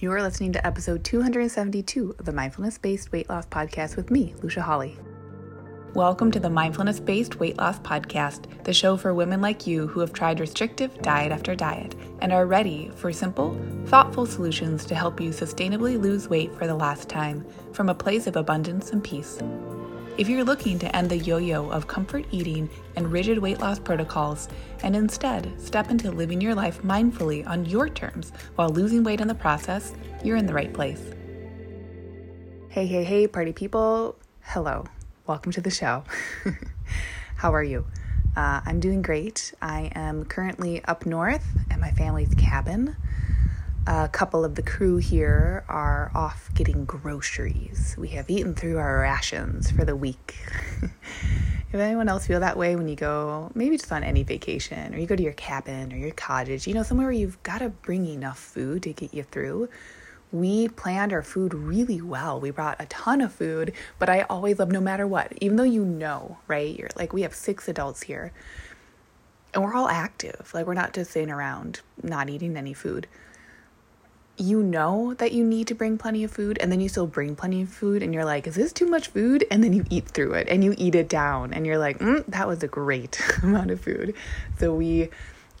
You are listening to episode 272 of the Mindfulness Based Weight Loss Podcast with me, Lucia Hawley. Welcome to the Mindfulness Based Weight Loss Podcast, the show for women like you who have tried restrictive diet after diet and are ready for simple, thoughtful solutions to help you sustainably lose weight for the last time from a place of abundance and peace. If you're looking to end the yo yo of comfort eating and rigid weight loss protocols and instead step into living your life mindfully on your terms while losing weight in the process, you're in the right place. Hey, hey, hey, party people. Hello. Welcome to the show. How are you? Uh, I'm doing great. I am currently up north at my family's cabin a couple of the crew here are off getting groceries. We have eaten through our rations for the week. if anyone else feel that way when you go, maybe just on any vacation, or you go to your cabin or your cottage, you know, somewhere where you've got to bring enough food to get you through. We planned our food really well. We brought a ton of food, but I always love no matter what, even though you know, right? You're like, we have six adults here and we're all active. Like, we're not just sitting around not eating any food you know that you need to bring plenty of food and then you still bring plenty of food and you're like is this too much food? And then you eat through it and you eat it down and you're like mm, that was a great amount of food. So we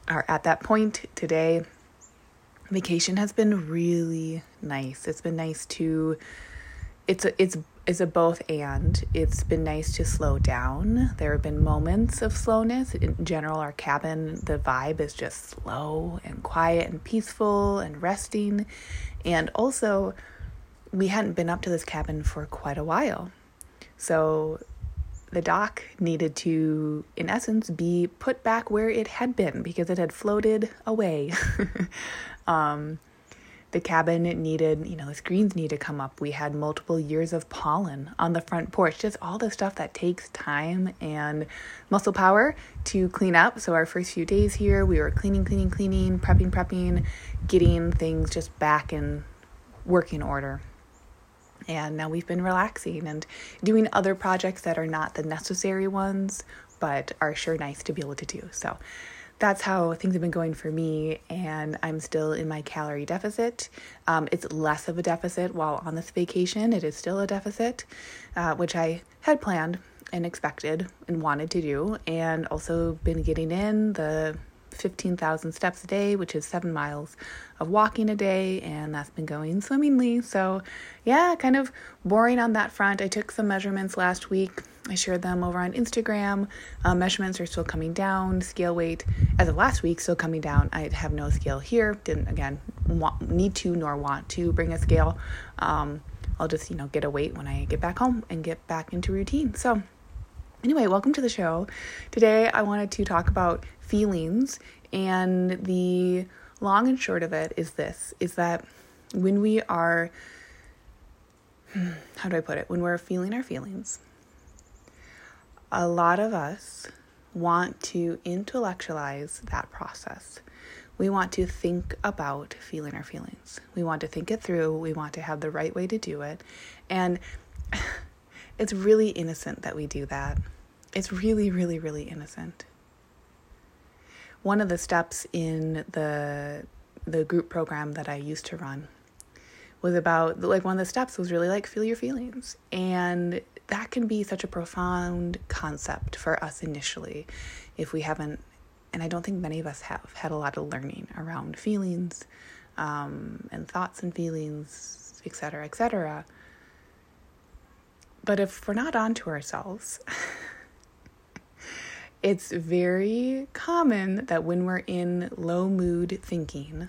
are at that point today. Vacation has been really nice. It's been nice to it's a, it's is a both and. It's been nice to slow down. There have been moments of slowness. In general, our cabin, the vibe is just slow and quiet and peaceful and resting. And also, we hadn't been up to this cabin for quite a while. So the dock needed to, in essence, be put back where it had been because it had floated away. um, the cabin needed, you know, the screens need to come up. We had multiple years of pollen on the front porch, just all the stuff that takes time and muscle power to clean up. So, our first few days here, we were cleaning, cleaning, cleaning, prepping, prepping, getting things just back in working order. And now we've been relaxing and doing other projects that are not the necessary ones, but are sure nice to be able to do. So, that's how things have been going for me, and I'm still in my calorie deficit. Um, it's less of a deficit while on this vacation. It is still a deficit, uh, which I had planned and expected and wanted to do, and also been getting in the 15,000 steps a day, which is seven miles of walking a day, and that's been going swimmingly. So, yeah, kind of boring on that front. I took some measurements last week. I shared them over on Instagram. Uh, measurements are still coming down. Scale weight, as of last week, still coming down. I have no scale here. Didn't, again, want, need to nor want to bring a scale. Um, I'll just, you know, get a weight when I get back home and get back into routine. So, anyway, welcome to the show. Today, I wanted to talk about feelings. And the long and short of it is this is that when we are, how do I put it? When we're feeling our feelings, a lot of us want to intellectualize that process. We want to think about feeling our feelings. We want to think it through. We want to have the right way to do it. And it's really innocent that we do that. It's really, really, really innocent one of the steps in the the group program that I used to run was about like one of the steps was really like feel your feelings and that can be such a profound concept for us initially if we haven't and I don't think many of us have had a lot of learning around feelings um, and thoughts and feelings etc etc but if we're not onto ourselves it's very common that when we're in low mood thinking,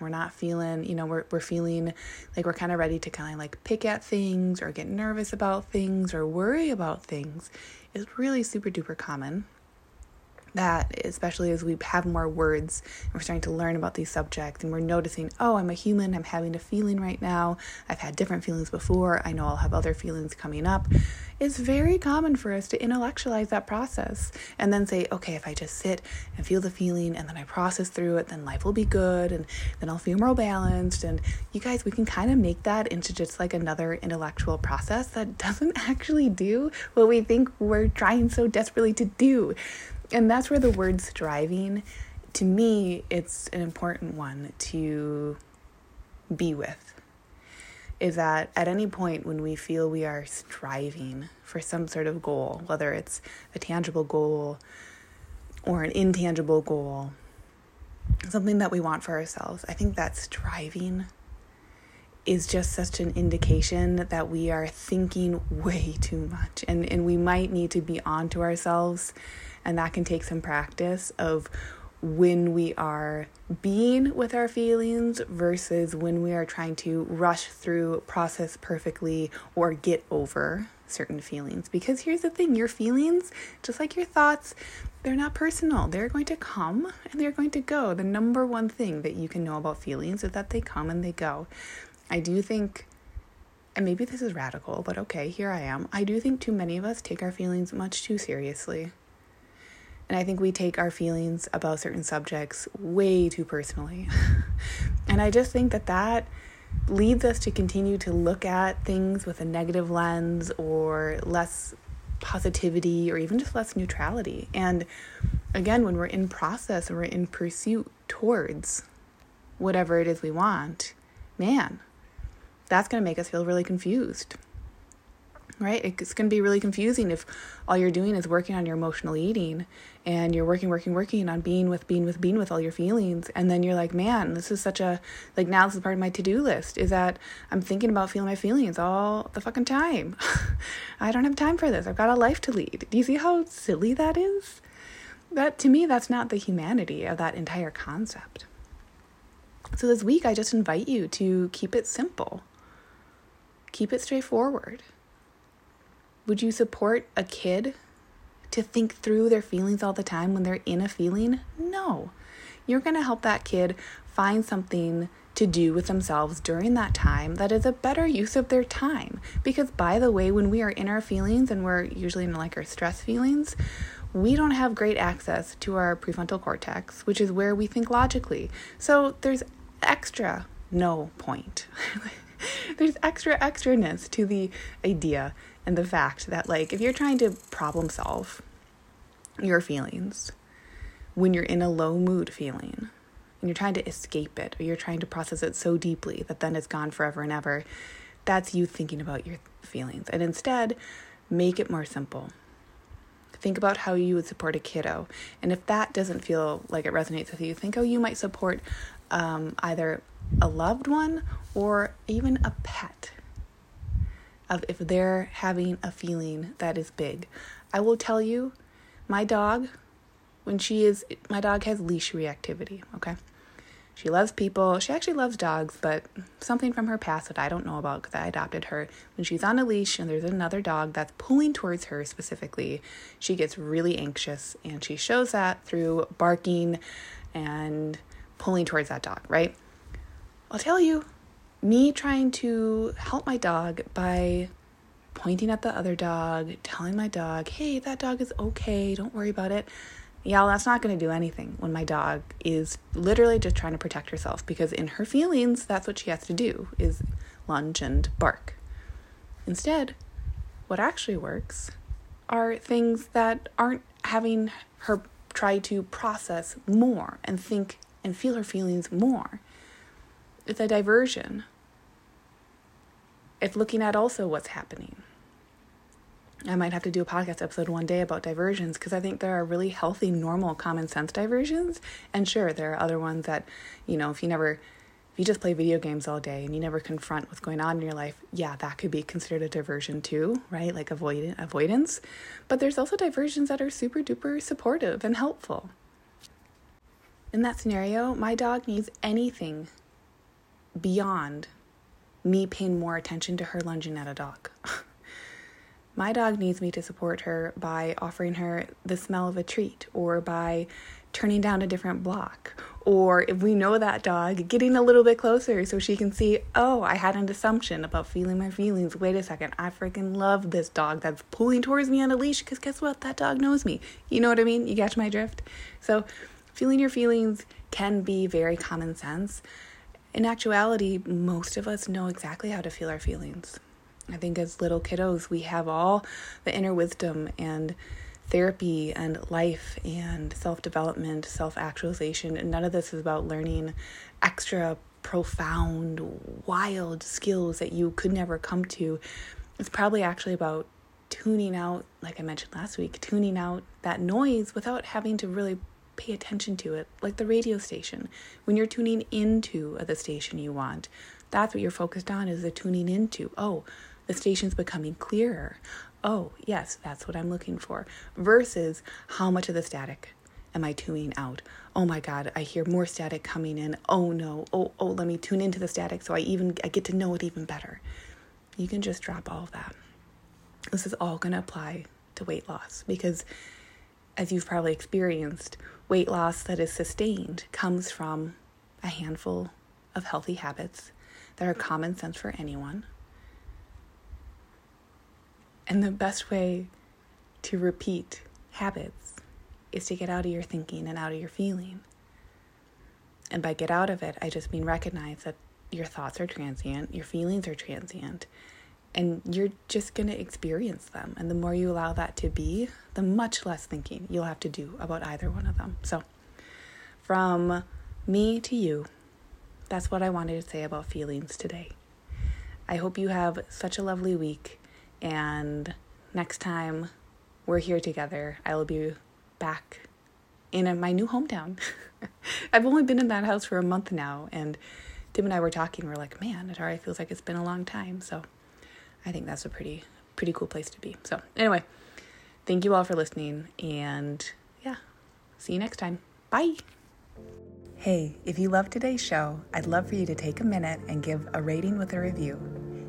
we're not feeling, you know, we're, we're feeling like we're kind of ready to kind of like pick at things or get nervous about things or worry about things is really super duper common that, especially as we have more words and we're starting to learn about these subjects and we're noticing, oh, I'm a human, I'm having a feeling right now, I've had different feelings before, I know I'll have other feelings coming up. It's very common for us to intellectualize that process and then say, okay, if I just sit and feel the feeling and then I process through it, then life will be good and then I'll feel more balanced. And you guys, we can kind of make that into just like another intellectual process that doesn't actually do what we think we're trying so desperately to do and that's where the word striving to me it's an important one to be with is that at any point when we feel we are striving for some sort of goal, whether it's a tangible goal or an intangible goal, something that we want for ourselves, I think that striving is just such an indication that we are thinking way too much and, and we might need to be on to ourselves and that can take some practice of when we are being with our feelings versus when we are trying to rush through, process perfectly, or get over certain feelings. Because here's the thing your feelings, just like your thoughts, they're not personal. They're going to come and they're going to go. The number one thing that you can know about feelings is that they come and they go. I do think, and maybe this is radical, but okay, here I am. I do think too many of us take our feelings much too seriously. And I think we take our feelings about certain subjects way too personally. and I just think that that leads us to continue to look at things with a negative lens or less positivity or even just less neutrality. And again, when we're in process and we're in pursuit towards whatever it is we want, man, that's going to make us feel really confused right? It's going to be really confusing if all you're doing is working on your emotional eating and you're working, working, working on being with, being with, being with all your feelings. And then you're like, man, this is such a, like, now this is part of my to do list is that I'm thinking about feeling my feelings all the fucking time. I don't have time for this. I've got a life to lead. Do you see how silly that is? That, to me, that's not the humanity of that entire concept. So this week, I just invite you to keep it simple. Keep it straightforward would you support a kid to think through their feelings all the time when they're in a feeling? No. You're going to help that kid find something to do with themselves during that time that is a better use of their time. Because, by the way, when we are in our feelings and we're usually in like our stress feelings, we don't have great access to our prefrontal cortex, which is where we think logically. So, there's extra no point. there's extra extraness to the idea and the fact that, like, if you're trying to problem solve your feelings when you're in a low mood feeling and you're trying to escape it or you're trying to process it so deeply that then it's gone forever and ever, that's you thinking about your feelings. And instead, make it more simple. Think about how you would support a kiddo. And if that doesn't feel like it resonates with you, think how you might support um, either a loved one or even a pet of if they're having a feeling that is big. I will tell you, my dog, when she is, my dog has leash reactivity, okay? She loves people. She actually loves dogs, but something from her past that I don't know about because I adopted her. When she's on a leash and there's another dog that's pulling towards her specifically, she gets really anxious and she shows that through barking and pulling towards that dog, right? I'll tell you, me trying to help my dog by pointing at the other dog, telling my dog, hey, that dog is okay, don't worry about it. Yeah, well, that's not going to do anything when my dog is literally just trying to protect herself because in her feelings, that's what she has to do is lunge and bark. Instead, what actually works are things that aren't having her try to process more and think and feel her feelings more. It's a diversion. It's looking at also what's happening. I might have to do a podcast episode one day about diversions because I think there are really healthy, normal, common sense diversions. And sure, there are other ones that, you know, if you never, if you just play video games all day and you never confront what's going on in your life, yeah, that could be considered a diversion too, right? Like avoid avoidance. But there's also diversions that are super duper supportive and helpful. In that scenario, my dog needs anything beyond me paying more attention to her lunging at a dog. My dog needs me to support her by offering her the smell of a treat or by turning down a different block. Or if we know that dog, getting a little bit closer so she can see, oh, I had an assumption about feeling my feelings. Wait a second, I freaking love this dog that's pulling towards me on a leash because guess what? That dog knows me. You know what I mean? You catch my drift? So, feeling your feelings can be very common sense in actuality, most of us know exactly how to feel our feelings. I think as little kiddos, we have all the inner wisdom and therapy and life and self development, self actualization. And none of this is about learning extra profound, wild skills that you could never come to. It's probably actually about tuning out, like I mentioned last week, tuning out that noise without having to really pay attention to it, like the radio station. When you're tuning into the station you want, that's what you're focused on is the tuning into. Oh, the station's becoming clearer. Oh, yes, that's what I'm looking for. Versus how much of the static am I tuning out? Oh my God, I hear more static coming in. Oh no. Oh, oh, let me tune into the static so I even I get to know it even better. You can just drop all of that. This is all going to apply to weight loss because as you've probably experienced, weight loss that is sustained comes from a handful of healthy habits that are common sense for anyone. And the best way to repeat habits is to get out of your thinking and out of your feeling. And by get out of it, I just mean recognize that your thoughts are transient, your feelings are transient, and you're just going to experience them. And the more you allow that to be, the much less thinking you'll have to do about either one of them. So, from me to you, that's what I wanted to say about feelings today. I hope you have such a lovely week. And next time we're here together, I will be back in my new hometown. I've only been in that house for a month now. And Tim and I were talking. We're like, man, it already feels like it's been a long time. So I think that's a pretty, pretty cool place to be. So, anyway, thank you all for listening. And yeah, see you next time. Bye. Hey, if you love today's show, I'd love for you to take a minute and give a rating with a review.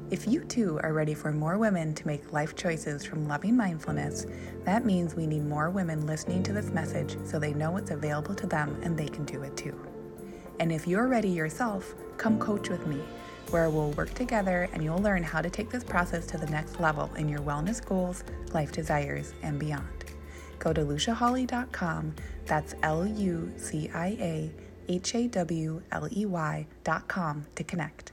If you too are ready for more women to make life choices from loving mindfulness, that means we need more women listening to this message so they know it's available to them and they can do it too. And if you're ready yourself, come coach with me, where we'll work together and you'll learn how to take this process to the next level in your wellness goals, life desires, and beyond. Go to luciahawley.com, that's L U C I A H A W L E Y.com to connect.